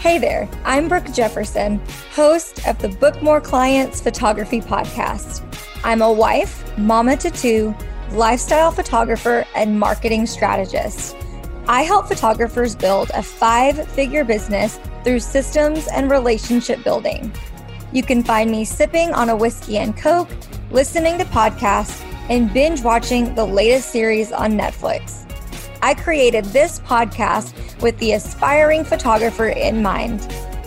Hey there, I'm Brooke Jefferson, host of the Book More Clients Photography Podcast. I'm a wife, mama to two, lifestyle photographer, and marketing strategist. I help photographers build a five figure business through systems and relationship building. You can find me sipping on a whiskey and Coke, listening to podcasts, and binge watching the latest series on Netflix. I created this podcast with the aspiring photographer in mind.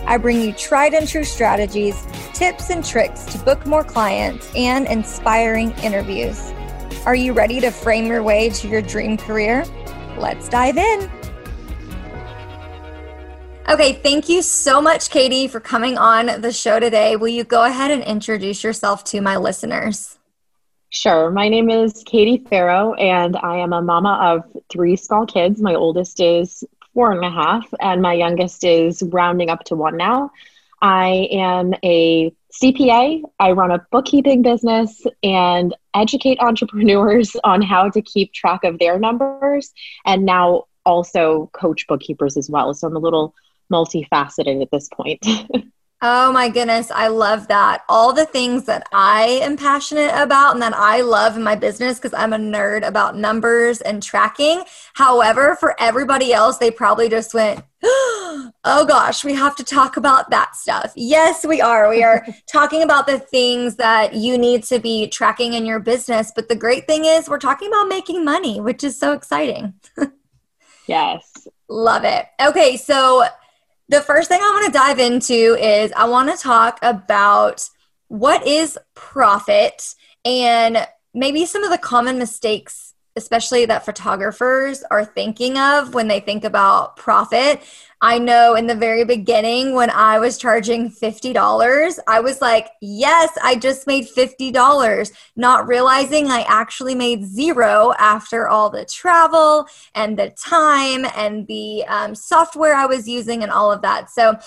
I bring you tried and true strategies, tips, and tricks to book more clients and inspiring interviews. Are you ready to frame your way to your dream career? Let's dive in. Okay, thank you so much, Katie, for coming on the show today. Will you go ahead and introduce yourself to my listeners? Sure. My name is Katie Farrow, and I am a mama of three small kids. My oldest is four and a half, and my youngest is rounding up to one now. I am a CPA. I run a bookkeeping business and educate entrepreneurs on how to keep track of their numbers, and now also coach bookkeepers as well. So I'm a little multifaceted at this point. Oh my goodness, I love that. All the things that I am passionate about and that I love in my business because I'm a nerd about numbers and tracking. However, for everybody else, they probably just went, oh gosh, we have to talk about that stuff. Yes, we are. We are talking about the things that you need to be tracking in your business. But the great thing is, we're talking about making money, which is so exciting. yes. Love it. Okay, so the first thing I want to dive into is I want to talk about what is profit and maybe some of the common mistakes especially that photographers are thinking of when they think about profit. I know in the very beginning when I was charging $50, I was like, yes, I just made $50, not realizing I actually made zero after all the travel and the time and the um, software I was using and all of that. So,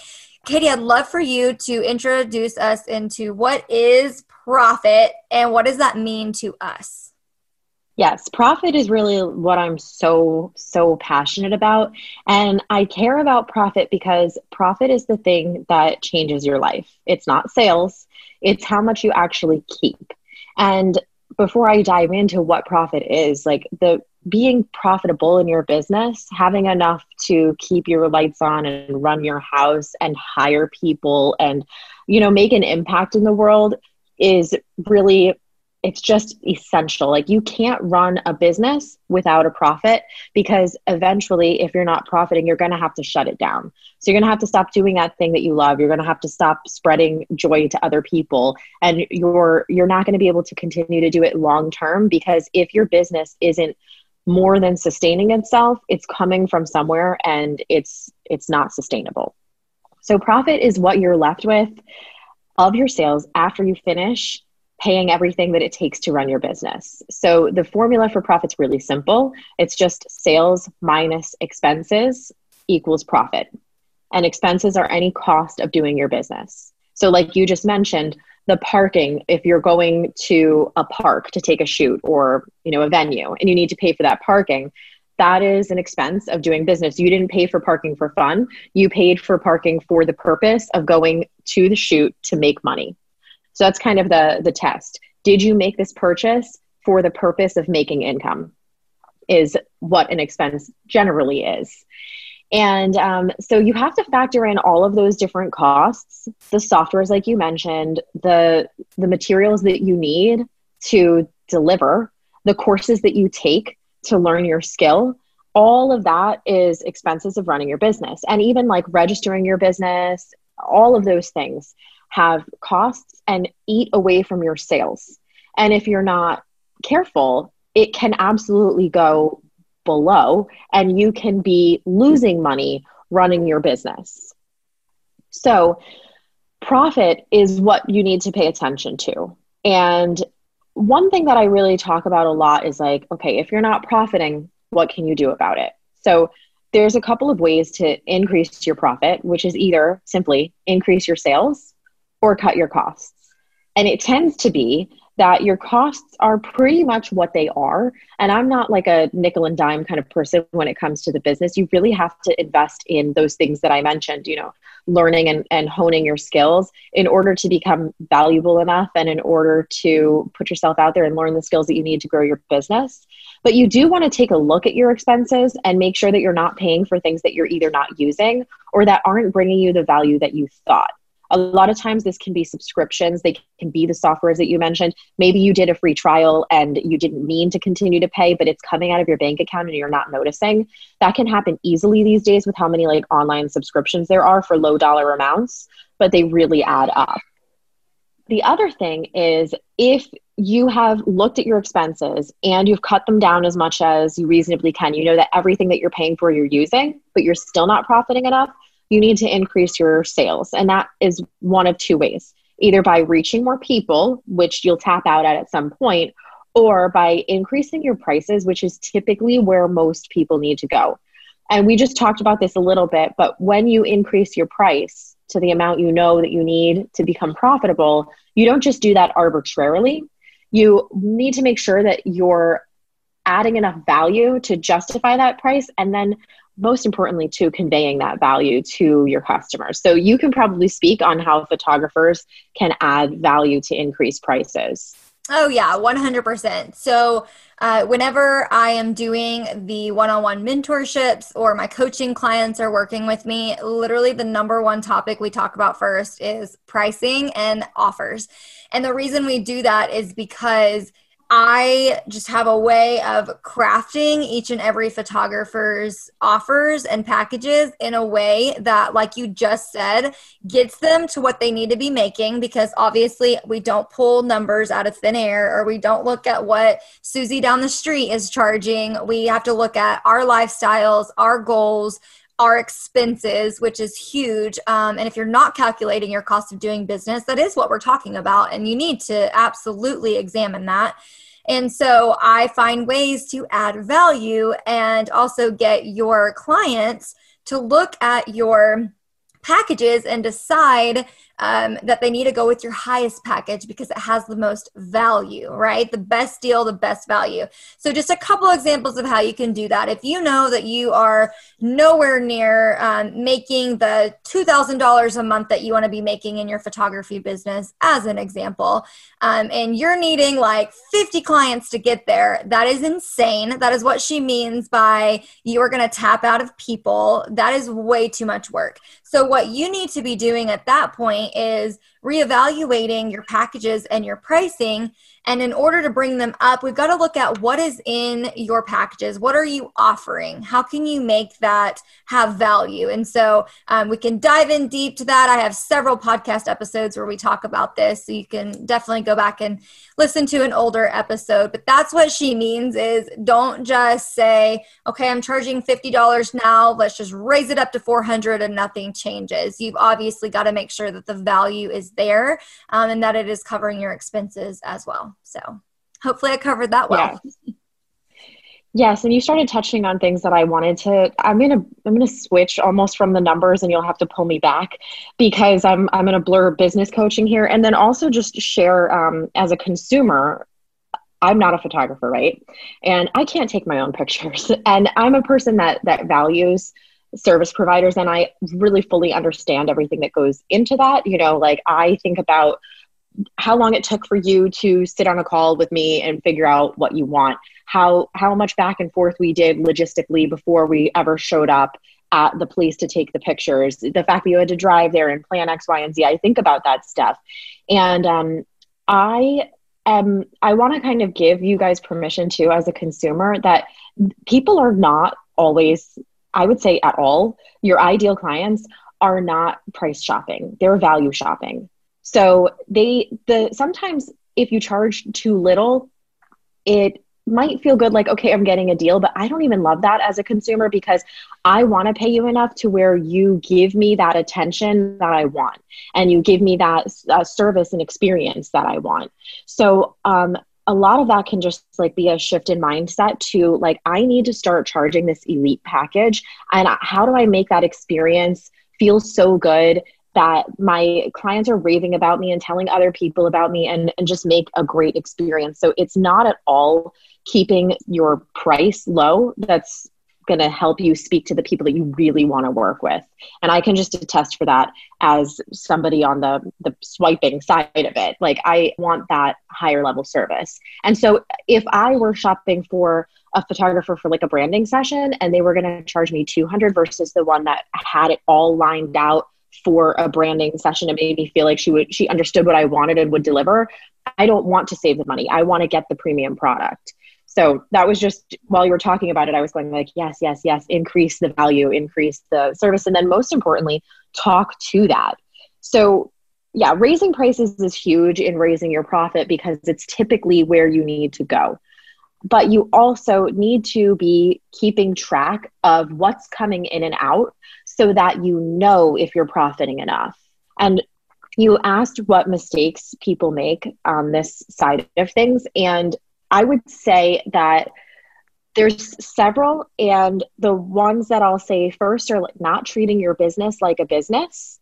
Katie, I'd love for you to introduce us into what is profit and what does that mean to us? Yes, profit is really what I'm so, so passionate about. And I care about profit because profit is the thing that changes your life. It's not sales, it's how much you actually keep. And before I dive into what profit is, like the being profitable in your business, having enough to keep your lights on and run your house and hire people and, you know, make an impact in the world is really it's just essential. Like you can't run a business without a profit because eventually if you're not profiting, you're going to have to shut it down. So you're going to have to stop doing that thing that you love. You're going to have to stop spreading joy to other people and you're you're not going to be able to continue to do it long term because if your business isn't more than sustaining itself, it's coming from somewhere and it's it's not sustainable. So profit is what you're left with of your sales after you finish paying everything that it takes to run your business. So the formula for profit's really simple. It's just sales minus expenses equals profit. And expenses are any cost of doing your business. So like you just mentioned, the parking if you're going to a park to take a shoot or, you know, a venue and you need to pay for that parking, that is an expense of doing business. You didn't pay for parking for fun. You paid for parking for the purpose of going to the shoot to make money. So that's kind of the the test. Did you make this purchase for the purpose of making income? Is what an expense generally is. And um, so you have to factor in all of those different costs, the softwares like you mentioned, the the materials that you need to deliver, the courses that you take to learn your skill. All of that is expenses of running your business and even like registering your business, all of those things have costs and eat away from your sales. And if you're not careful, it can absolutely go below and you can be losing money running your business. So, profit is what you need to pay attention to. And one thing that I really talk about a lot is like, okay, if you're not profiting, what can you do about it? So, there's a couple of ways to increase your profit, which is either simply increase your sales or cut your costs. And it tends to be that your costs are pretty much what they are. And I'm not like a nickel and dime kind of person when it comes to the business. You really have to invest in those things that I mentioned, you know, learning and, and honing your skills in order to become valuable enough and in order to put yourself out there and learn the skills that you need to grow your business. But you do want to take a look at your expenses and make sure that you're not paying for things that you're either not using or that aren't bringing you the value that you thought. A lot of times, this can be subscriptions. They can be the softwares that you mentioned. Maybe you did a free trial and you didn't mean to continue to pay, but it's coming out of your bank account and you're not noticing. That can happen easily these days with how many like online subscriptions there are for low dollar amounts, but they really add up. The other thing is if you have looked at your expenses and you've cut them down as much as you reasonably can, you know that everything that you're paying for you're using, but you're still not profiting enough, you need to increase your sales. And that is one of two ways either by reaching more people, which you'll tap out at at some point, or by increasing your prices, which is typically where most people need to go. And we just talked about this a little bit, but when you increase your price to the amount you know that you need to become profitable, you don't just do that arbitrarily. You need to make sure that you're adding enough value to justify that price and then most importantly to conveying that value to your customers so you can probably speak on how photographers can add value to increase prices Oh, yeah, 100%. So, uh, whenever I am doing the one on one mentorships or my coaching clients are working with me, literally the number one topic we talk about first is pricing and offers. And the reason we do that is because I just have a way of crafting each and every photographer's offers and packages in a way that, like you just said, gets them to what they need to be making. Because obviously, we don't pull numbers out of thin air or we don't look at what Susie down the street is charging. We have to look at our lifestyles, our goals, our expenses, which is huge. Um, and if you're not calculating your cost of doing business, that is what we're talking about. And you need to absolutely examine that. And so I find ways to add value and also get your clients to look at your packages and decide um, that they need to go with your highest package because it has the most value, right? The best deal, the best value. So, just a couple examples of how you can do that. If you know that you are nowhere near um, making the $2,000 a month that you want to be making in your photography business, as an example, um, and you're needing like 50 clients to get there, that is insane. That is what she means by you're going to tap out of people. That is way too much work. So, what you need to be doing at that point is reevaluating your packages and your pricing and in order to bring them up, we've got to look at what is in your packages. What are you offering? How can you make that have value? And so um, we can dive in deep to that. I have several podcast episodes where we talk about this. So you can definitely go back and listen to an older episode. But that's what she means is don't just say, okay, I'm charging $50 now. Let's just raise it up to 400 and nothing changes. You've obviously got to make sure that the value is there um, and that it is covering your expenses as well. So hopefully I covered that well. Yeah. Yes, and you started touching on things that I wanted to. I'm gonna I'm gonna switch almost from the numbers, and you'll have to pull me back because I'm I'm gonna blur business coaching here, and then also just share um, as a consumer. I'm not a photographer, right? And I can't take my own pictures, and I'm a person that that values service providers, and I really fully understand everything that goes into that. You know, like I think about how long it took for you to sit on a call with me and figure out what you want. How how much back and forth we did logistically before we ever showed up at the place to take the pictures. The fact that you had to drive there and plan x y and z i think about that stuff. And um, i am i want to kind of give you guys permission too as a consumer that people are not always i would say at all your ideal clients are not price shopping. They're value shopping. So they the sometimes if you charge too little, it might feel good like okay i'm getting a deal but i don't even love that as a consumer because i want to pay you enough to where you give me that attention that i want and you give me that uh, service and experience that i want. So um, a lot of that can just like be a shift in mindset to like i need to start charging this elite package and how do i make that experience feel so good that my clients are raving about me and telling other people about me and, and just make a great experience. So it's not at all keeping your price low. That's going to help you speak to the people that you really want to work with. And I can just attest for that as somebody on the the swiping side of it. Like I want that higher level service. And so if I were shopping for a photographer for like a branding session and they were going to charge me 200 versus the one that had it all lined out for a branding session and made me feel like she would she understood what I wanted and would deliver. I don't want to save the money. I want to get the premium product. So that was just while you were talking about it, I was going like, yes, yes, yes, increase the value, increase the service, and then most importantly, talk to that. So yeah, raising prices is huge in raising your profit because it's typically where you need to go. But you also need to be keeping track of what's coming in and out so that you know if you're profiting enough. And you asked what mistakes people make on this side of things. And I would say that there's several, and the ones that I'll say first are like not treating your business like a business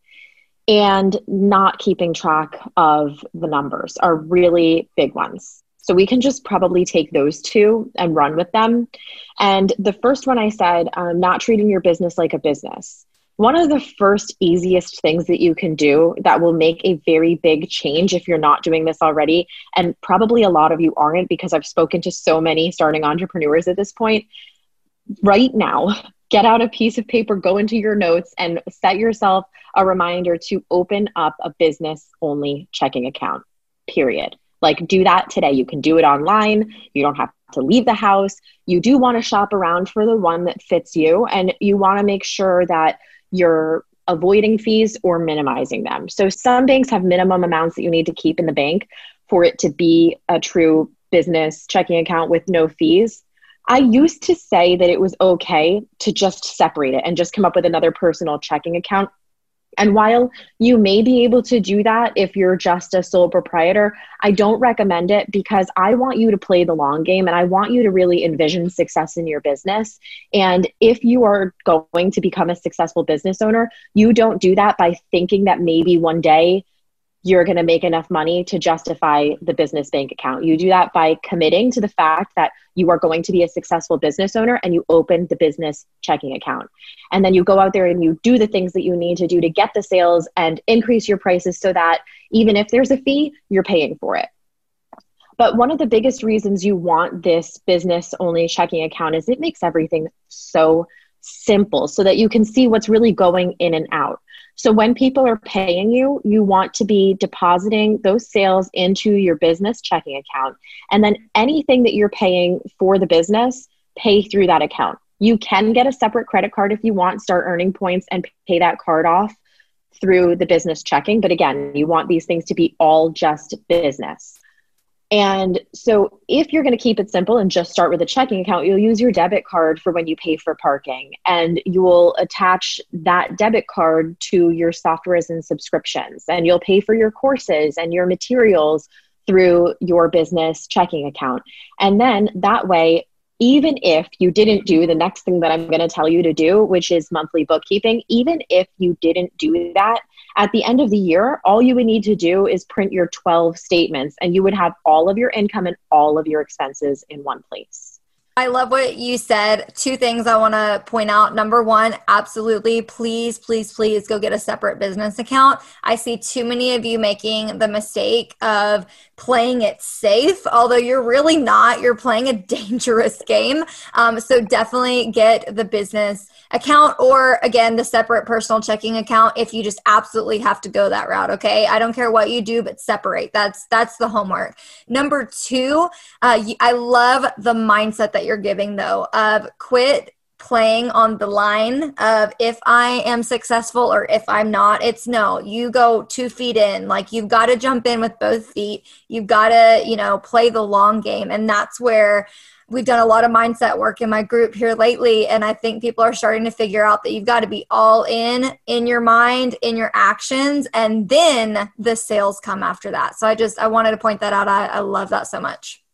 and not keeping track of the numbers are really big ones. So we can just probably take those two and run with them. And the first one I said, um, not treating your business like a business. One of the first easiest things that you can do that will make a very big change if you're not doing this already, and probably a lot of you aren't because I've spoken to so many starting entrepreneurs at this point. Right now, get out a piece of paper, go into your notes, and set yourself a reminder to open up a business only checking account, period. Like, do that today. You can do it online. You don't have to leave the house. You do want to shop around for the one that fits you, and you want to make sure that you're avoiding fees or minimizing them. So some banks have minimum amounts that you need to keep in the bank for it to be a true business checking account with no fees. I used to say that it was okay to just separate it and just come up with another personal checking account and while you may be able to do that if you're just a sole proprietor, I don't recommend it because I want you to play the long game and I want you to really envision success in your business. And if you are going to become a successful business owner, you don't do that by thinking that maybe one day you're going to make enough money to justify the business bank account. You do that by committing to the fact that you are going to be a successful business owner and you open the business checking account. And then you go out there and you do the things that you need to do to get the sales and increase your prices so that even if there's a fee, you're paying for it. But one of the biggest reasons you want this business only checking account is it makes everything so simple so that you can see what's really going in and out. So when people are paying you, you want to be depositing those sales into your business checking account. And then anything that you're paying for the business, pay through that account. You can get a separate credit card if you want, start earning points and pay that card off through the business checking. But again, you want these things to be all just business. And so, if you're going to keep it simple and just start with a checking account, you'll use your debit card for when you pay for parking, and you will attach that debit card to your softwares and subscriptions, and you'll pay for your courses and your materials through your business checking account. And then that way, even if you didn't do the next thing that I'm going to tell you to do, which is monthly bookkeeping, even if you didn't do that, at the end of the year, all you would need to do is print your 12 statements and you would have all of your income and all of your expenses in one place. I love what you said. Two things I want to point out. Number one, absolutely, please, please, please go get a separate business account. I see too many of you making the mistake of playing it safe, although you're really not. You're playing a dangerous game. Um, so definitely get the business account or again the separate personal checking account if you just absolutely have to go that route okay i don't care what you do but separate that's that's the homework number two uh, i love the mindset that you're giving though of quit playing on the line of if I am successful or if I'm not. It's no, you go two feet in. Like you've got to jump in with both feet. You've got to, you know, play the long game. And that's where we've done a lot of mindset work in my group here lately and i think people are starting to figure out that you've got to be all in in your mind in your actions and then the sales come after that so i just i wanted to point that out i, I love that so much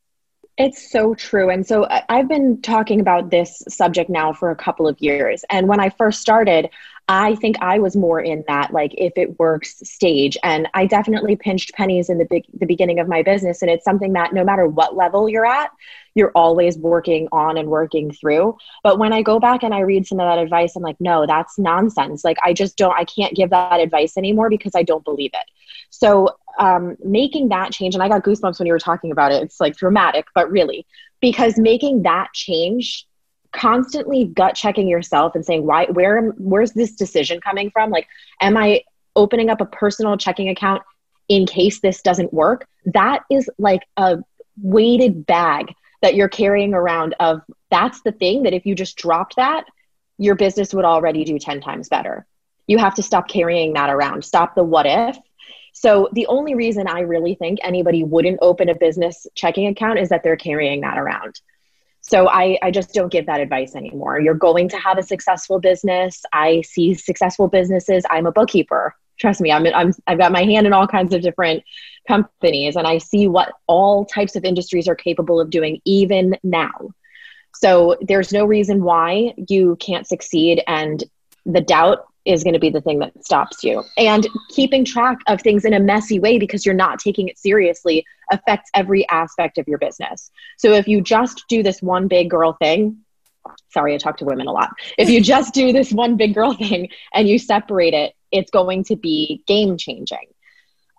it's so true. And so I've been talking about this subject now for a couple of years. And when I first started, I think I was more in that like if it works stage. And I definitely pinched pennies in the big the beginning of my business. And it's something that no matter what level you're at you're always working on and working through. But when I go back and I read some of that advice I'm like no that's nonsense. Like I just don't I can't give that advice anymore because I don't believe it. So um, making that change and I got goosebumps when you were talking about it. It's like dramatic but really because making that change constantly gut checking yourself and saying why where where's this decision coming from? Like am i opening up a personal checking account in case this doesn't work? That is like a weighted bag that you're carrying around of that's the thing that if you just dropped that your business would already do 10 times better. You have to stop carrying that around. Stop the what if. So the only reason i really think anybody wouldn't open a business checking account is that they're carrying that around so I, I just don't give that advice anymore. You're going to have a successful business. I see successful businesses. I'm a bookkeeper. Trust me, I'm, I'm, I've got my hand in all kinds of different companies and I see what all types of industries are capable of doing even now. So there's no reason why you can't succeed. And the doubt is going to be the thing that stops you. And keeping track of things in a messy way because you're not taking it seriously affects every aspect of your business. So if you just do this one big girl thing, sorry, I talk to women a lot. If you just do this one big girl thing and you separate it, it's going to be game changing.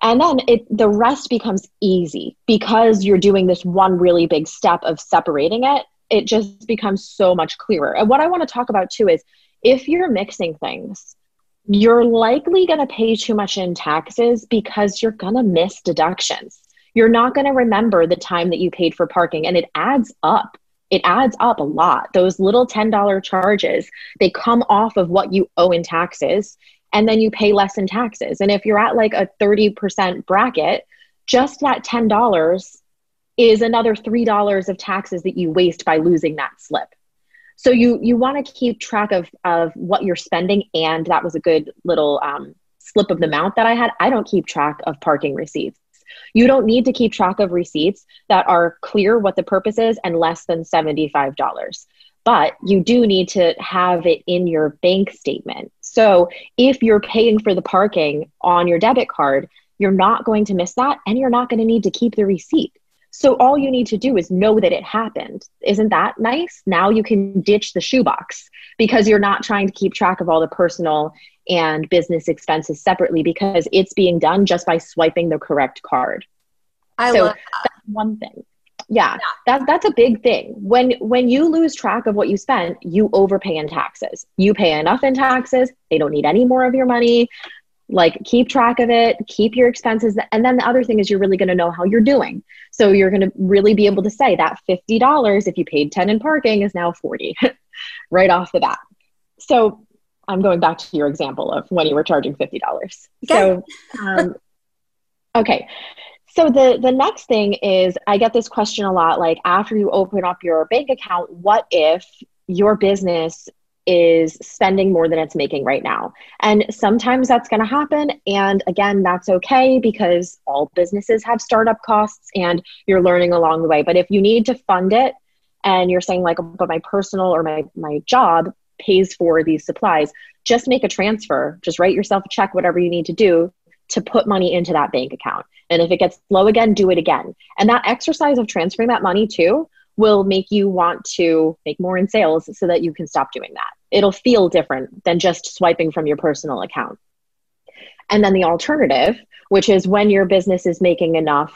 And then it the rest becomes easy because you're doing this one really big step of separating it. It just becomes so much clearer. And what I want to talk about too is if you're mixing things, you're likely going to pay too much in taxes because you're going to miss deductions. You're not going to remember the time that you paid for parking, and it adds up. It adds up a lot. Those little $10 charges, they come off of what you owe in taxes, and then you pay less in taxes. And if you're at like a 30% bracket, just that $10 is another $3 of taxes that you waste by losing that slip. So you you want to keep track of of what you're spending, and that was a good little um, slip of the mouth that I had. I don't keep track of parking receipts. You don't need to keep track of receipts that are clear what the purpose is and less than $75. But you do need to have it in your bank statement. So if you're paying for the parking on your debit card, you're not going to miss that and you're not going to need to keep the receipt. So all you need to do is know that it happened. Isn't that nice? Now you can ditch the shoebox because you're not trying to keep track of all the personal and business expenses separately because it's being done just by swiping the correct card. I so love that. that's one thing. Yeah, yeah, that, that's a big thing. When when you lose track of what you spent, you overpay in taxes. You pay enough in taxes; they don't need any more of your money like keep track of it keep your expenses and then the other thing is you're really going to know how you're doing. So you're going to really be able to say that $50 if you paid 10 in parking is now 40 right off the bat. So i'm going back to your example of when you were charging $50 okay. so um, okay. So the the next thing is i get this question a lot like after you open up your bank account what if your business is spending more than it's making right now. And sometimes that's going to happen. And again, that's okay because all businesses have startup costs and you're learning along the way. But if you need to fund it and you're saying, like, but my personal or my, my job pays for these supplies, just make a transfer. Just write yourself a check, whatever you need to do to put money into that bank account. And if it gets low again, do it again. And that exercise of transferring that money too will make you want to make more in sales so that you can stop doing that. It'll feel different than just swiping from your personal account. And then the alternative, which is when your business is making enough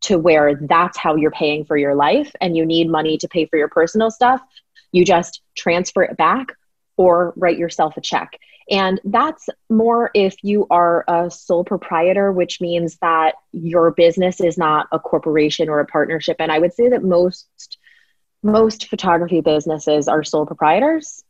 to where that's how you're paying for your life and you need money to pay for your personal stuff, you just transfer it back or write yourself a check. And that's more if you are a sole proprietor, which means that your business is not a corporation or a partnership. And I would say that most most photography businesses are sole proprietors.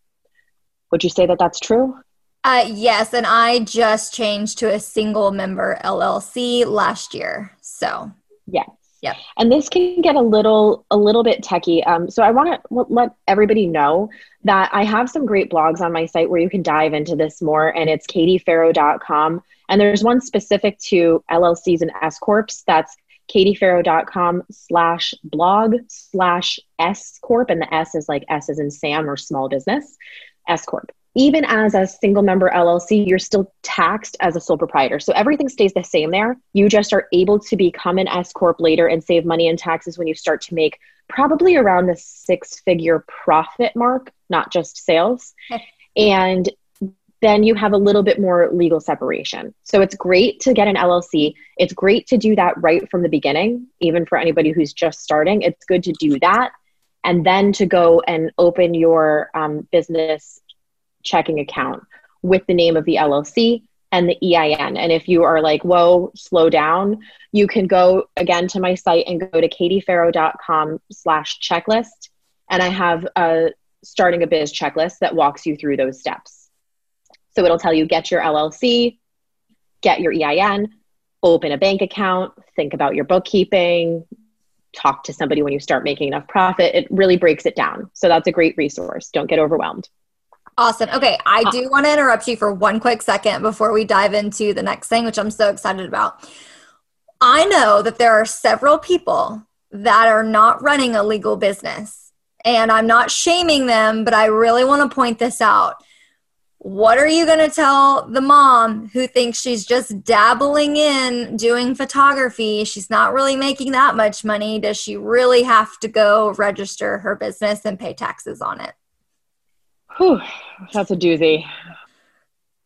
Would you say that that's true? Uh, yes, and I just changed to a single member LLC last year. So yeah, yeah. And this can get a little a little bit techy. Um, so I want to let everybody know that I have some great blogs on my site where you can dive into this more, and it's katiefarrow.com. And there's one specific to LLCs and S corps. That's katiefarrow.com slash blog slash S corp, and the S is like S is in Sam or small business S corp. even as a single member LLC, you're still taxed as a sole proprietor. So everything stays the same there. You just are able to become an S Corp later and save money in taxes when you start to make probably around the six figure profit mark, not just sales. and then you have a little bit more legal separation. So it's great to get an LLC. It's great to do that right from the beginning, even for anybody who's just starting. It's good to do that. And then to go and open your um, business checking account with the name of the LLC and the EIN. And if you are like, whoa, slow down, you can go again to my site and go to katiefarrow.com slash checklist. And I have a starting a biz checklist that walks you through those steps. So it'll tell you get your LLC, get your EIN, open a bank account, think about your bookkeeping, talk to somebody when you start making enough profit. It really breaks it down. So that's a great resource. Don't get overwhelmed. Awesome. Okay, I do want to interrupt you for one quick second before we dive into the next thing, which I'm so excited about. I know that there are several people that are not running a legal business, and I'm not shaming them, but I really want to point this out. What are you going to tell the mom who thinks she's just dabbling in doing photography? She's not really making that much money. Does she really have to go register her business and pay taxes on it? Whew, that's a doozy.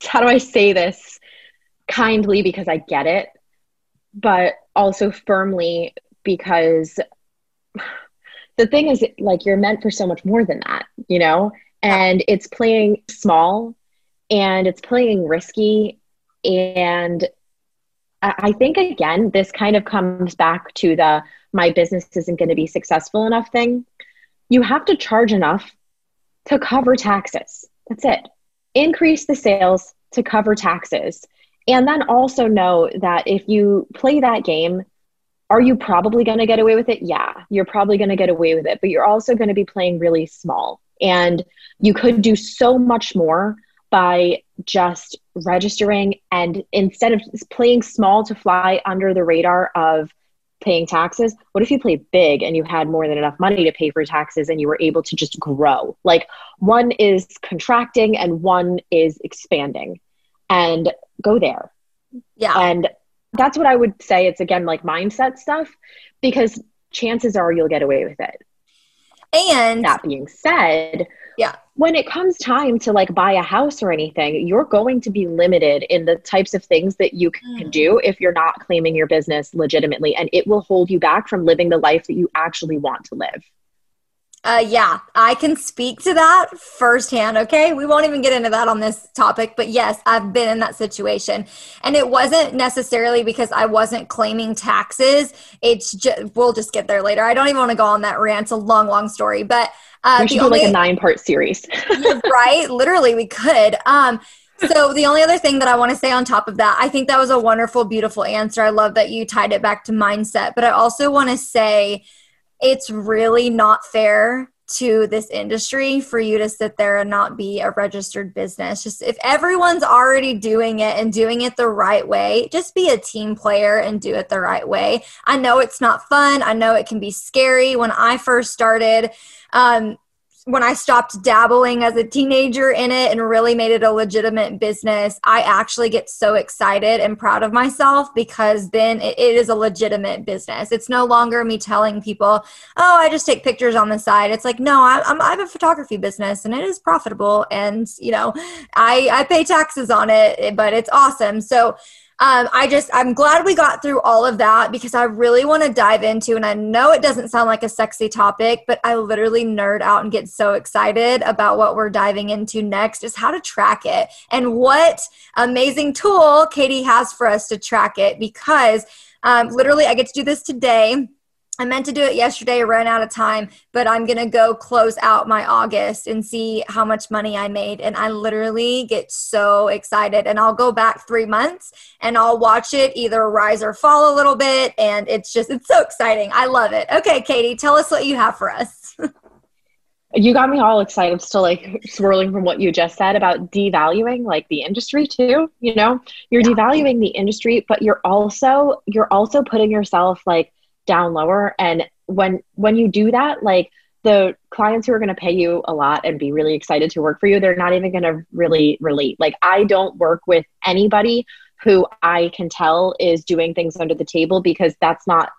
How do I say this kindly because I get it, but also firmly because the thing is, like, you're meant for so much more than that, you know? And it's playing small and it's playing risky. And I think, again, this kind of comes back to the my business isn't going to be successful enough thing. You have to charge enough to cover taxes. That's it. Increase the sales to cover taxes. And then also know that if you play that game, are you probably going to get away with it? Yeah, you're probably going to get away with it, but you're also going to be playing really small. And you could do so much more by just registering and instead of playing small to fly under the radar of paying taxes what if you played big and you had more than enough money to pay for taxes and you were able to just grow? Like one is contracting and one is expanding. And go there. Yeah. And that's what i would say. It's again like mindset stuff because chances are you'll get away with it. And that being said yeah when it comes time to like buy a house or anything, you're going to be limited in the types of things that you can mm. do if you're not claiming your business legitimately. And it will hold you back from living the life that you actually want to live. Uh, yeah, I can speak to that firsthand. Okay. We won't even get into that on this topic, but yes, I've been in that situation. And it wasn't necessarily because I wasn't claiming taxes. It's just, we'll just get there later. I don't even want to go on that rant. It's a long, long story, but uh, we should do only, like a nine part series. right? Literally, we could. Um, so the only other thing that I want to say on top of that, I think that was a wonderful, beautiful answer. I love that you tied it back to mindset, but I also want to say it's really not fair to this industry for you to sit there and not be a registered business. Just if everyone's already doing it and doing it the right way, just be a team player and do it the right way. I know it's not fun. I know it can be scary. When I first started, um, when I stopped dabbling as a teenager in it and really made it a legitimate business, I actually get so excited and proud of myself because then it is a legitimate business. It's no longer me telling people, oh, I just take pictures on the side. It's like, no, I, I'm, I have a photography business and it is profitable. And, you know, I, I pay taxes on it, but it's awesome. So, um, I just, I'm glad we got through all of that because I really want to dive into, and I know it doesn't sound like a sexy topic, but I literally nerd out and get so excited about what we're diving into next is how to track it and what amazing tool Katie has for us to track it because um, literally I get to do this today I meant to do it yesterday, ran out of time, but I'm going to go close out my August and see how much money I made. And I literally get so excited. And I'll go back three months and I'll watch it either rise or fall a little bit. And it's just, it's so exciting. I love it. Okay, Katie, tell us what you have for us. you got me all excited. I'm still like swirling from what you just said about devaluing like the industry too. You know, you're yeah. devaluing the industry, but you're also, you're also putting yourself like, down lower and when when you do that like the clients who are going to pay you a lot and be really excited to work for you, they're not even going to really relate. Like, I don't work with anybody who I can tell is doing things under the table because that's not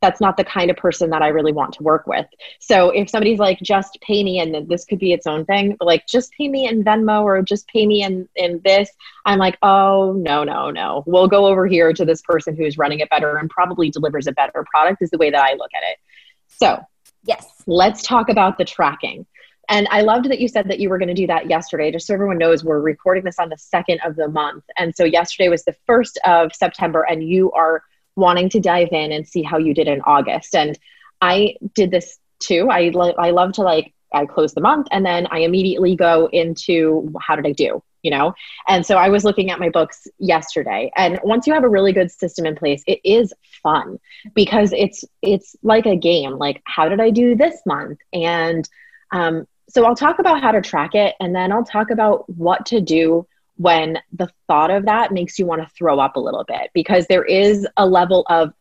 that's not the kind of person that I really want to work with. So if somebody's like, just pay me, and this could be its own thing, but like, just pay me in Venmo or just pay me in, in this, I'm like, oh, no, no, no. We'll go over here to this person who's running it better and probably delivers a better product, is the way that I look at it. So, yes, let's talk about the tracking. And I loved that you said that you were going to do that yesterday. Just so everyone knows, we're recording this on the second of the month. And so yesterday was the first of September, and you are wanting to dive in and see how you did in August. And I did this too. I, lo- I love to like, I close the month and then I immediately go into how did I do? You know? And so I was looking at my books yesterday. And once you have a really good system in place, it is fun because it's it's like a game. Like, how did I do this month? And um, so I'll talk about how to track it and then I'll talk about what to do when the thought of that makes you want to throw up a little bit because there is a level of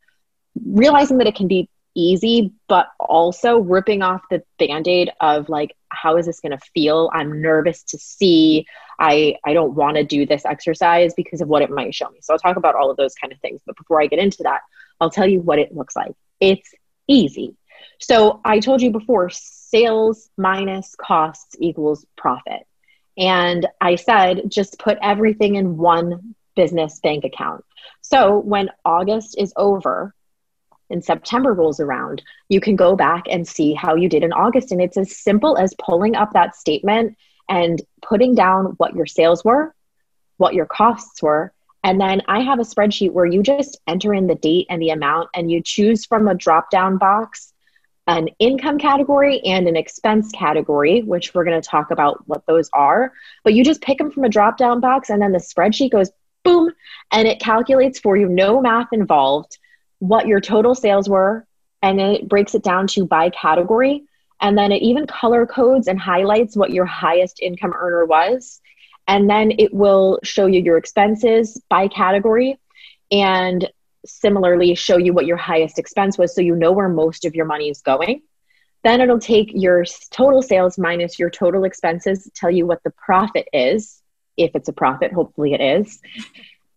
realizing that it can be easy, but also ripping off the band aid of like, how is this going to feel? I'm nervous to see. I, I don't want to do this exercise because of what it might show me. So I'll talk about all of those kind of things. But before I get into that, I'll tell you what it looks like. It's easy. So I told you before sales minus costs equals profit. And I said, just put everything in one business bank account. So when August is over and September rolls around, you can go back and see how you did in August. And it's as simple as pulling up that statement and putting down what your sales were, what your costs were. And then I have a spreadsheet where you just enter in the date and the amount, and you choose from a drop down box an income category and an expense category, which we're going to talk about what those are. But you just pick them from a drop down box, and then the spreadsheet goes boom, and it calculates for you, no math involved, what your total sales were. And it breaks it down to by category. And then it even color codes and highlights what your highest income earner was. And then it will show you your expenses by category. And similarly show you what your highest expense was so you know where most of your money is going. Then it'll take your total sales minus your total expenses, tell you what the profit is, if it's a profit, hopefully it is.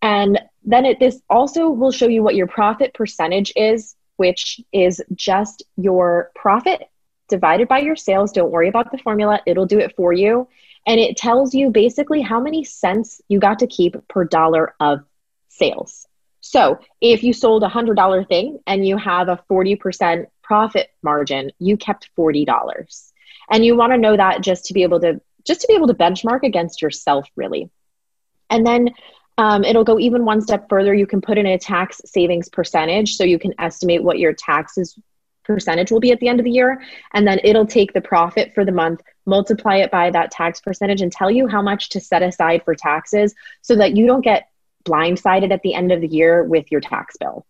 And then it, this also will show you what your profit percentage is, which is just your profit divided by your sales. Don't worry about the formula, it'll do it for you. And it tells you basically how many cents you got to keep per dollar of sales. So if you sold a hundred dollar thing and you have a 40% profit margin, you kept $40. And you want to know that just to be able to just to be able to benchmark against yourself really. And then um, it'll go even one step further. You can put in a tax savings percentage so you can estimate what your taxes percentage will be at the end of the year. And then it'll take the profit for the month, multiply it by that tax percentage, and tell you how much to set aside for taxes so that you don't get blindsided at the end of the year with your tax bill.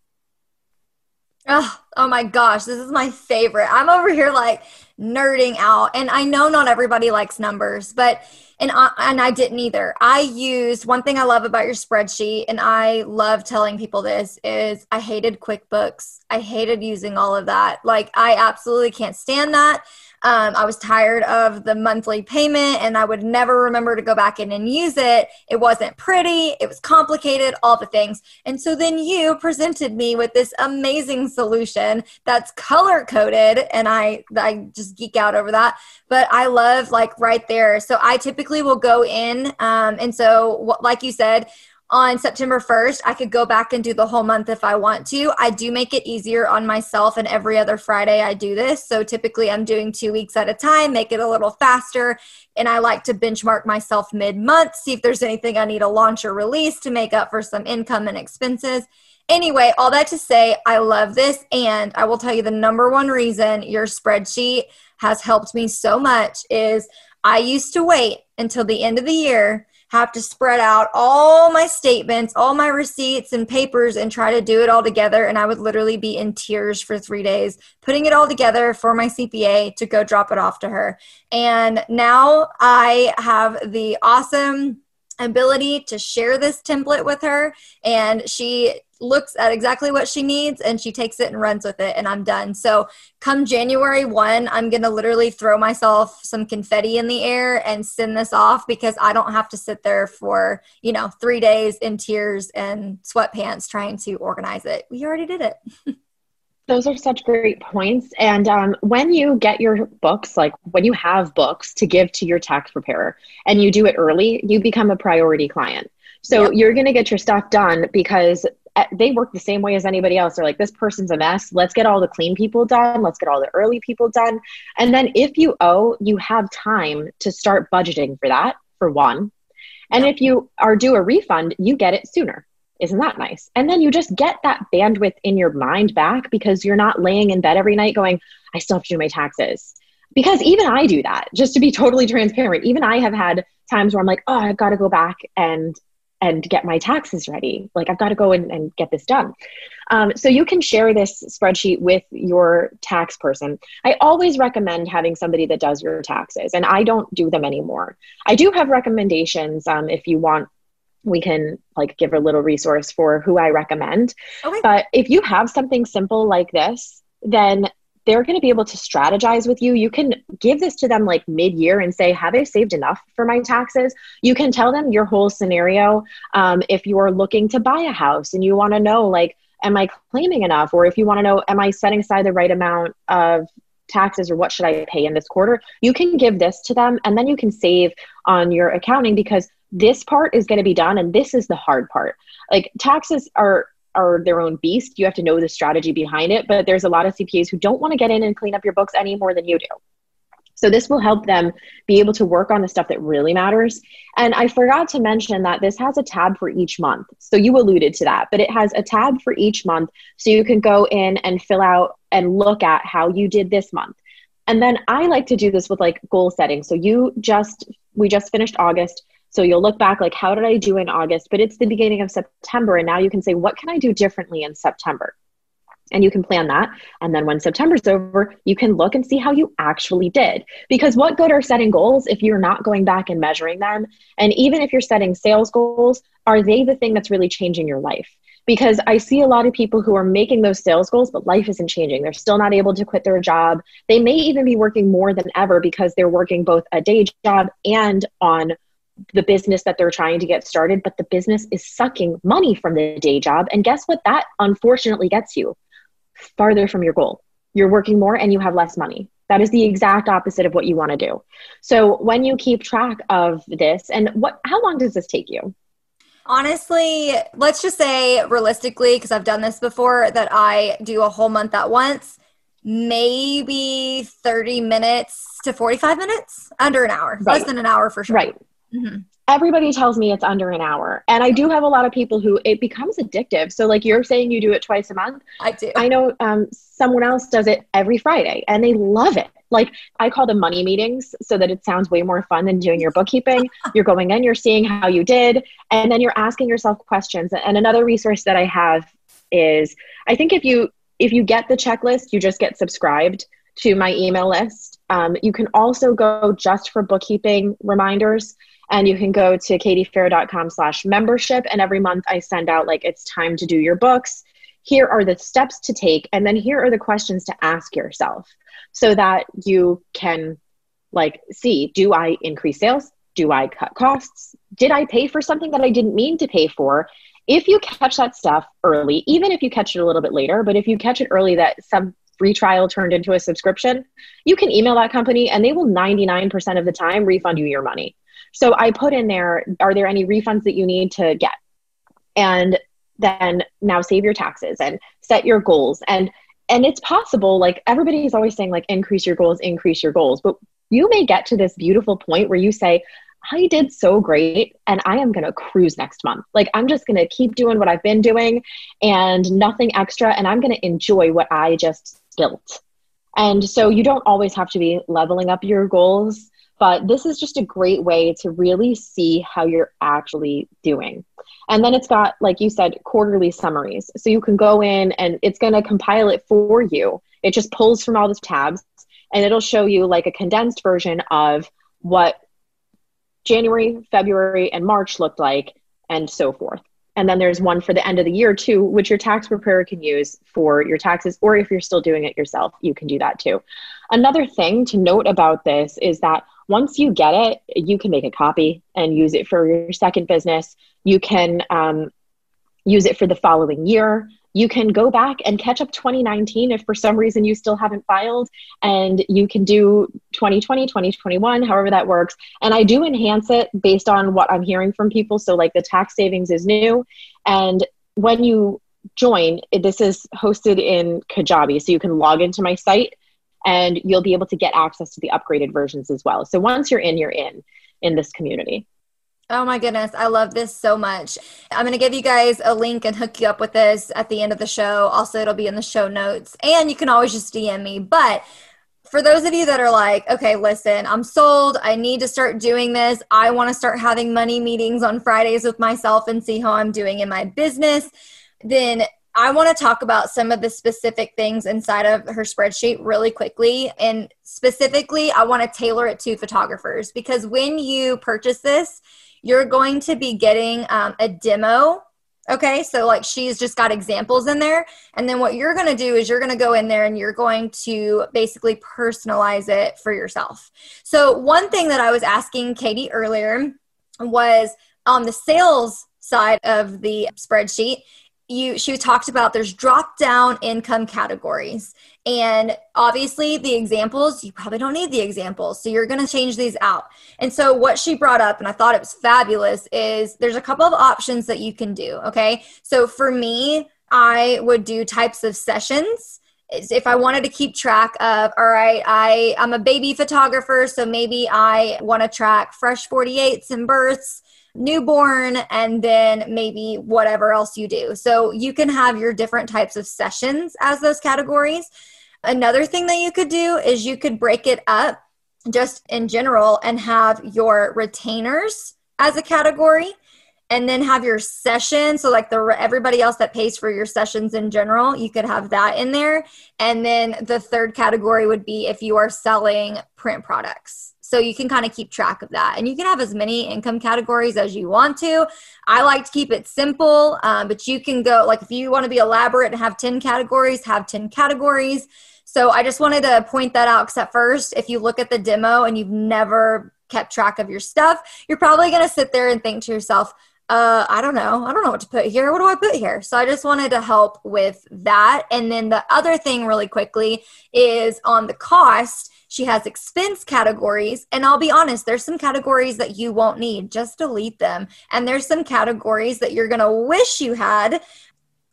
Oh, oh my gosh, this is my favorite. I'm over here like nerding out. And I know not everybody likes numbers, but and I, and I didn't either. I used one thing I love about your spreadsheet and I love telling people this is I hated QuickBooks. I hated using all of that. Like I absolutely can't stand that. Um, I was tired of the monthly payment and I would never remember to go back in and use it. It wasn't pretty, it was complicated, all the things. And so then you presented me with this amazing solution that's color coded and I I just geek out over that. But I love like right there. So I typically will go in um, and so like you said, on September 1st, I could go back and do the whole month if I want to. I do make it easier on myself, and every other Friday I do this. So typically I'm doing two weeks at a time, make it a little faster. And I like to benchmark myself mid month, see if there's anything I need to launch or release to make up for some income and expenses. Anyway, all that to say, I love this. And I will tell you the number one reason your spreadsheet has helped me so much is I used to wait until the end of the year have to spread out all my statements, all my receipts and papers and try to do it all together. And I would literally be in tears for three days, putting it all together for my CPA to go drop it off to her. And now I have the awesome ability to share this template with her and she looks at exactly what she needs and she takes it and runs with it and I'm done. So come January 1, I'm going to literally throw myself some confetti in the air and send this off because I don't have to sit there for, you know, 3 days in tears and sweatpants trying to organize it. We already did it. Those are such great points. And um, when you get your books, like when you have books to give to your tax preparer and you do it early, you become a priority client. So yep. you're going to get your stuff done because eh, they work the same way as anybody else. They're like, this person's a mess. Let's get all the clean people done. Let's get all the early people done. And then if you owe, you have time to start budgeting for that, for one. And yep. if you are due a refund, you get it sooner. Isn't that nice? And then you just get that bandwidth in your mind back because you're not laying in bed every night going, I still have to do my taxes. Because even I do that, just to be totally transparent. Even I have had times where I'm like, oh, I've got to go back and and get my taxes ready. Like I've got to go and, and get this done. Um, so you can share this spreadsheet with your tax person. I always recommend having somebody that does your taxes, and I don't do them anymore. I do have recommendations um, if you want we can like give a little resource for who I recommend. Okay. But if you have something simple like this, then they're going to be able to strategize with you. You can give this to them like mid year and say, Have I saved enough for my taxes? You can tell them your whole scenario. Um, if you're looking to buy a house and you want to know, like, am I claiming enough? Or if you want to know, am I setting aside the right amount of taxes or what should I pay in this quarter? You can give this to them and then you can save on your accounting because this part is going to be done and this is the hard part like taxes are are their own beast you have to know the strategy behind it but there's a lot of cpas who don't want to get in and clean up your books any more than you do so this will help them be able to work on the stuff that really matters. And I forgot to mention that this has a tab for each month. So you alluded to that, but it has a tab for each month. So you can go in and fill out and look at how you did this month. And then I like to do this with like goal setting. So you just, we just finished August. So you'll look back like, how did I do in August? But it's the beginning of September. And now you can say, what can I do differently in September? And you can plan that. And then when September's over, you can look and see how you actually did. Because what good are setting goals if you're not going back and measuring them? And even if you're setting sales goals, are they the thing that's really changing your life? Because I see a lot of people who are making those sales goals, but life isn't changing. They're still not able to quit their job. They may even be working more than ever because they're working both a day job and on the business that they're trying to get started, but the business is sucking money from the day job. And guess what? That unfortunately gets you farther from your goal. You're working more and you have less money. That is the exact opposite of what you want to do. So when you keep track of this, and what, how long does this take you? Honestly, let's just say realistically, because I've done this before, that I do a whole month at once, maybe 30 minutes to 45 minutes, under an hour, right. less than an hour for sure. Right. Mm-hmm. Everybody tells me it's under an hour. And I do have a lot of people who it becomes addictive. So, like you're saying, you do it twice a month. I do. I know um, someone else does it every Friday and they love it. Like I call them money meetings so that it sounds way more fun than doing your bookkeeping. you're going in, you're seeing how you did, and then you're asking yourself questions. And another resource that I have is I think if you if you get the checklist, you just get subscribed to my email list. Um, you can also go just for bookkeeping reminders and you can go to katiefair.com slash membership and every month i send out like it's time to do your books. Here are the steps to take and then here are the questions to ask yourself so that you can like see do i increase sales? Do i cut costs? Did i pay for something that i didn't mean to pay for? If you catch that stuff early even if you catch it a little bit later but if you catch it early that some free trial turned into a subscription you can email that company and they will 99% of the time refund you your money so I put in there, are there any refunds that you need to get? And then now save your taxes and set your goals. And and it's possible, like everybody's always saying, like increase your goals, increase your goals. But you may get to this beautiful point where you say, I did so great and I am going to cruise next month. Like, I'm just going to keep doing what I've been doing and nothing extra. And I'm going to enjoy what I just built. And so you don't always have to be leveling up your goals but this is just a great way to really see how you're actually doing. And then it's got, like you said, quarterly summaries. So you can go in and it's going to compile it for you. It just pulls from all the tabs and it'll show you like a condensed version of what January, February, and March looked like, and so forth. and then there's one for the end of the year too, which your tax preparer can use for your taxes, or if you're still doing it yourself, you can do that too. Another thing to note about this is that once you get it, you can make a copy and use it for your second business. You can um, use it for the following year. You can go back and catch up 2019 if for some reason you still haven't filed, and you can do 2020, 2021, however that works. And I do enhance it based on what I'm hearing from people. So, like the tax savings is new. And when you join, this is hosted in Kajabi. So you can log into my site and you'll be able to get access to the upgraded versions as well. So once you're in, you're in in this community. Oh my goodness, I love this so much. I'm going to give you guys a link and hook you up with this at the end of the show. Also, it'll be in the show notes, and you can always just DM me. But for those of you that are like, okay, listen, I'm sold. I need to start doing this. I want to start having money meetings on Fridays with myself and see how I'm doing in my business. Then I want to talk about some of the specific things inside of her spreadsheet really quickly. And specifically, I want to tailor it to photographers because when you purchase this, you're going to be getting um, a demo Okay, so like she's just got examples in there. And then what you're going to do is you're going to go in there and you're going to basically personalize it for yourself. So, one thing that I was asking Katie earlier was on the sales side of the spreadsheet, you she talked about there's drop down income categories. And obviously the examples you probably don't need the examples so you're going to change these out. And so what she brought up and i thought it was fabulous is there's a couple of options that you can do okay? So for me i would do types of sessions. If I wanted to keep track of, all right, I, I'm a baby photographer, so maybe I want to track fresh 48s and births newborn and then maybe whatever else you do. So you can have your different types of sessions as those categories. Another thing that you could do is you could break it up just in general and have your retainers as a category and then have your session so like the everybody else that pays for your sessions in general you could have that in there and then the third category would be if you are selling print products so you can kind of keep track of that. And you can have as many income categories as you want to. I like to keep it simple, um, but you can go, like, if you want to be elaborate and have 10 categories, have 10 categories. So I just wanted to point that out because at first, if you look at the demo and you've never kept track of your stuff, you're probably going to sit there and think to yourself, uh, I don't know. I don't know what to put here. What do I put here? So I just wanted to help with that. And then the other thing, really quickly, is on the cost she has expense categories. And I'll be honest, there's some categories that you won't need, just delete them. And there's some categories that you're going to wish you had.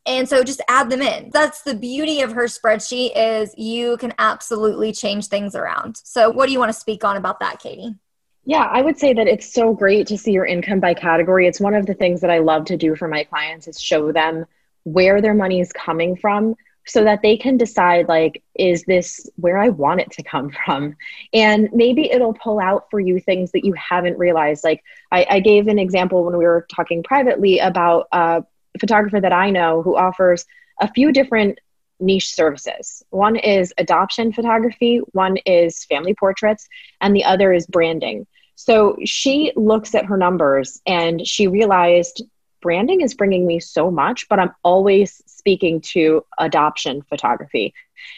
And so just add them in. That's the beauty of her spreadsheet is you can absolutely change things around. So what do you want to speak on about that, Katie? Yeah, I would say that it's so great to see your income by category. It's one of the things that I love to do for my clients is show them where their money is coming from so that they can decide like is this where i want it to come from? And maybe it'll pull out for you things that you haven't realized. Like i, I gave an example when we were talking privately about a photographer that i know who offers a few different niche services. One is adoption photography one is family portraits and the other is branding. So she looks at her numbers and she realized branding is bringing me so much, but I'm always speaking to adoption photography.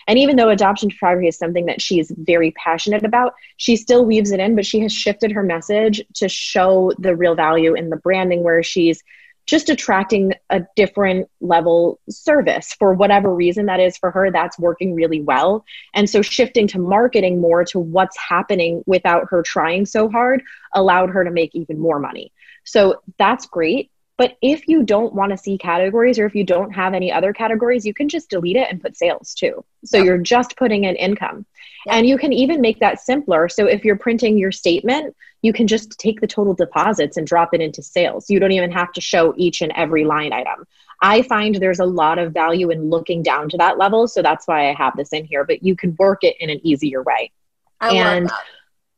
And even though adoption photography is something that she's very passionate about, she still weaves it in, but she has shifted her message to show the real value in the branding where she's just attracting a different level service. For whatever reason that is for her that's working really well. And so shifting to marketing more to what's happening without her trying so hard allowed her to make even more money. So that's great but if you don't want to see categories or if you don't have any other categories, you can just delete it and put sales too. So you're just putting in income. And you can even make that simpler. So if you're printing your statement, you can just take the total deposits and drop it into sales. You don't even have to show each and every line item. I find there's a lot of value in looking down to that level. So that's why I have this in here, but you can work it in an easier way. I and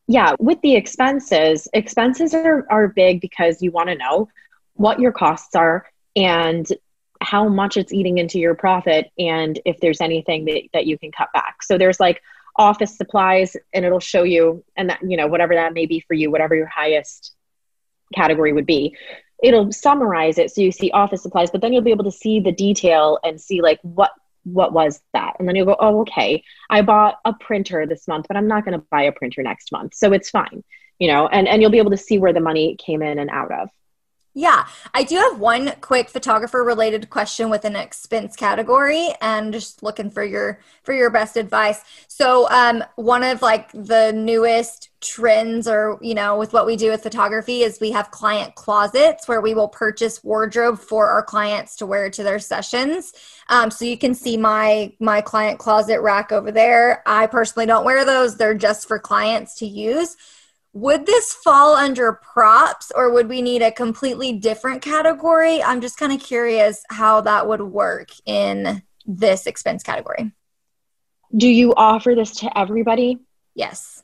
yeah, with the expenses, expenses are, are big because you want to know what your costs are and how much it's eating into your profit and if there's anything that, that you can cut back. So there's like office supplies and it'll show you and that, you know, whatever that may be for you, whatever your highest category would be. it'll summarize it so you see office supplies, but then you'll be able to see the detail and see like what what was that? And then you'll go, oh, okay, I bought a printer this month, but I'm not going to buy a printer next month. So it's fine, you know, and, and you'll be able to see where the money came in and out of. Yeah, I do have one quick photographer related question with an expense category and just looking for your for your best advice. So, um one of like the newest trends or, you know, with what we do with photography is we have client closets where we will purchase wardrobe for our clients to wear to their sessions. Um so you can see my my client closet rack over there. I personally don't wear those. They're just for clients to use would this fall under props or would we need a completely different category? I'm just kind of curious how that would work in this expense category. Do you offer this to everybody? Yes.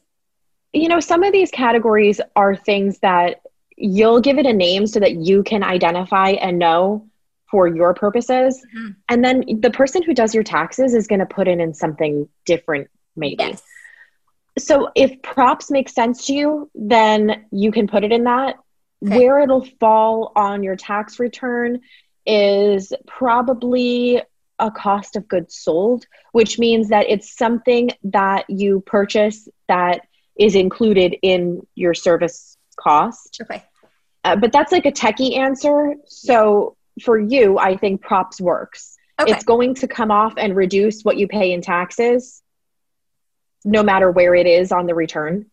You know, some of these categories are things that you'll give it a name so that you can identify and know for your purposes. Mm-hmm. And then the person who does your taxes is going to put it in something different, maybe. Yes so if props make sense to you, then you can put it in that. Okay. Where it'll fall on your tax return is probably a cost of goods sold, which means that it's something that you purchase that is included in your service cost. Okay. Uh, but that's like a techie answer. So for you, I think props works. Okay. It's going to come off and reduce what you pay in taxes no matter where it is on the return.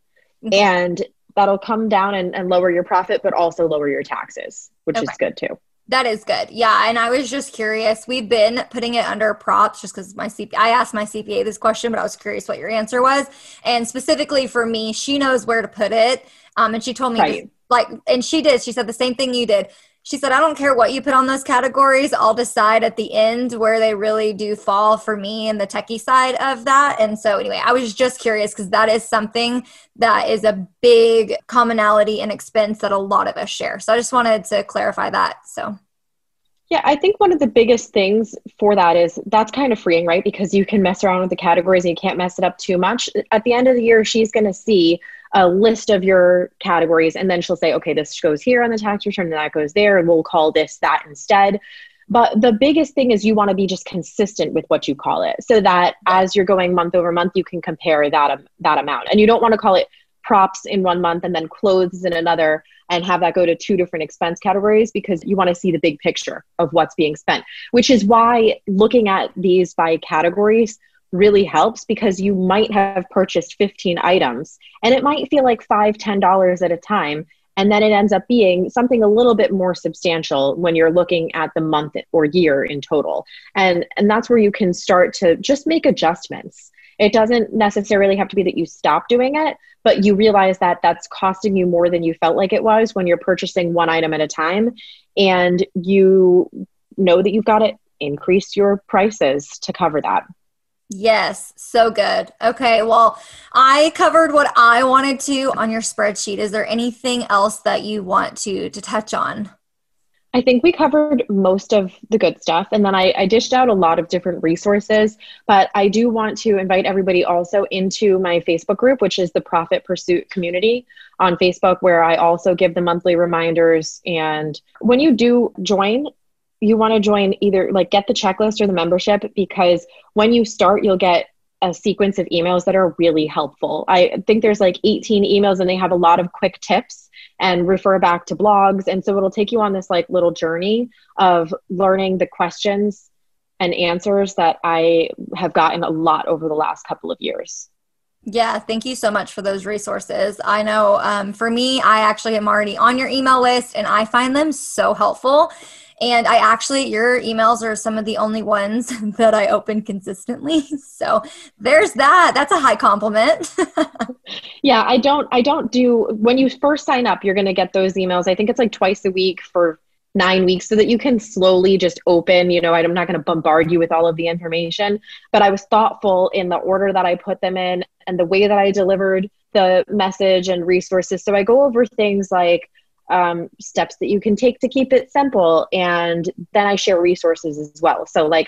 Mm-hmm. And that'll come down and, and, lower your profit, but also lower your taxes, which okay. is good too. That is good. Yeah. And I was just curious. We've been putting it under props just because my CPA, I asked my CPA this question, but I was curious what your answer was. And specifically for me, she knows where to put it. Um, and she told me, right. like, and she did, she said the same thing you did she said, I don't care what you put on those categories. I'll decide at the end where they really do fall for me and the techie side of that. And so, anyway, I was just curious because that is something that is a big commonality and expense that a lot of us share. So, I just wanted to clarify that. So, yeah, I think one of the biggest things for that is that's kind of freeing, right? Because you can mess around with the categories and you can't mess it up too much. At the end of the year, she's going to see a list of your categories and then she'll say okay this goes here on the tax return and that goes there and we'll call this that instead. But the biggest thing is you want to be just consistent with what you call it so that as you're going month over month you can compare that um, that amount. And you don't want to call it props in one month and then clothes in another and have that go to two different expense categories because you want to see the big picture of what's being spent which is why looking at these by categories really helps because you might have purchased 15 items and it might feel like five ten dollars at a time. And then it ends up being something a little bit more substantial when you're looking at the month or year in total. And and that's where you can start to just make adjustments. It doesn't necessarily have to be that you stop doing it but you realize that that's costing you more than you felt like it was when you're purchasing one item at a time. And you know that you've got to increase your prices to cover that Yes, so good. Okay, well, I covered what I wanted to on your spreadsheet. Is there anything else that you want to to touch on? I think we covered most of the good stuff, and then I, I dished out a lot of different resources. But I do want to invite everybody also into my Facebook group, which is the Profit Pursuit Community on Facebook, where I also give the monthly reminders. And when you do join, you want to join either like get the checklist or the membership because when you start, you'll get a sequence of emails that are really helpful. I think there's like 18 emails and they have a lot of quick tips and refer back to blogs. And so it'll take you on this like little journey of learning the questions and answers that I have gotten a lot over the last couple of years. Yeah, thank you so much for those resources. I know um, for me, I actually am already on your email list and I find them so helpful. And I actually, your emails are some of the only ones that I open consistently. So there's that. That's a high compliment. yeah, I don't, I don't do, when you first sign up, you're going to get those emails. I think it's like twice a week for nine weeks so that you can slowly just open you know i'm not going to bombard you with all of the information but i was thoughtful in the order that i put them in and the way that i delivered the message and resources so i go over things like um, steps that you can take to keep it simple. And then I share resources as well. So, like,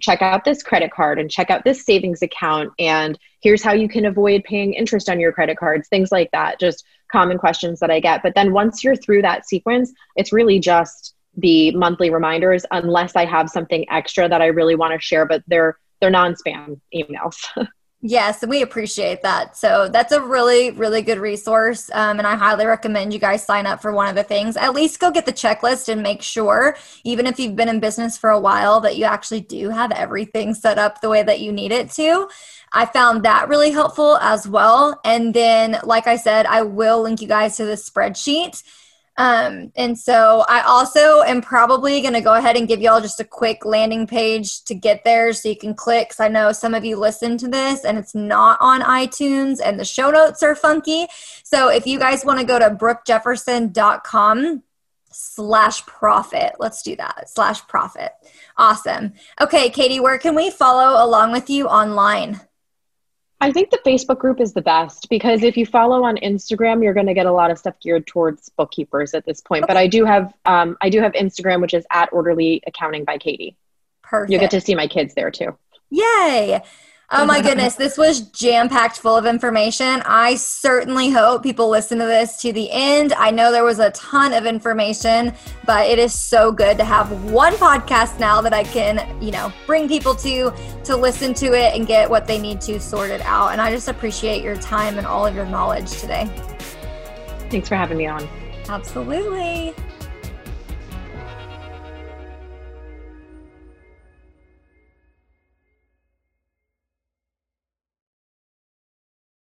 check out this credit card and check out this savings account and here's how you can avoid paying interest on your credit cards things like that just common questions that i get but then once you're through that sequence it's really just the monthly reminders unless i have something extra that i really want to share but they're they're non-spam emails Yes, and we appreciate that. So that's a really, really good resource. Um, and I highly recommend you guys sign up for one of the things. At least go get the checklist and make sure, even if you've been in business for a while, that you actually do have everything set up the way that you need it to. I found that really helpful as well. And then, like I said, I will link you guys to the spreadsheet um, and so I also am probably going to go ahead and give y'all just a quick landing page to get there so you can click. Cause I know some of you listen to this and it's not on iTunes and the show notes are funky. So if you guys want to go to brookejefferson.com slash profit, let's do that slash profit. Awesome. Okay, Katie, where can we follow along with you online? I think the Facebook group is the best because if you follow on Instagram, you're going to get a lot of stuff geared towards bookkeepers at this point. Okay. But I do have um, I do have Instagram, which is at Orderly Accounting by Katie. Perfect. You get to see my kids there too. Yay! Oh my goodness, this was jam packed full of information. I certainly hope people listen to this to the end. I know there was a ton of information, but it is so good to have one podcast now that I can, you know, bring people to to listen to it and get what they need to sorted out. And I just appreciate your time and all of your knowledge today. Thanks for having me on. Absolutely.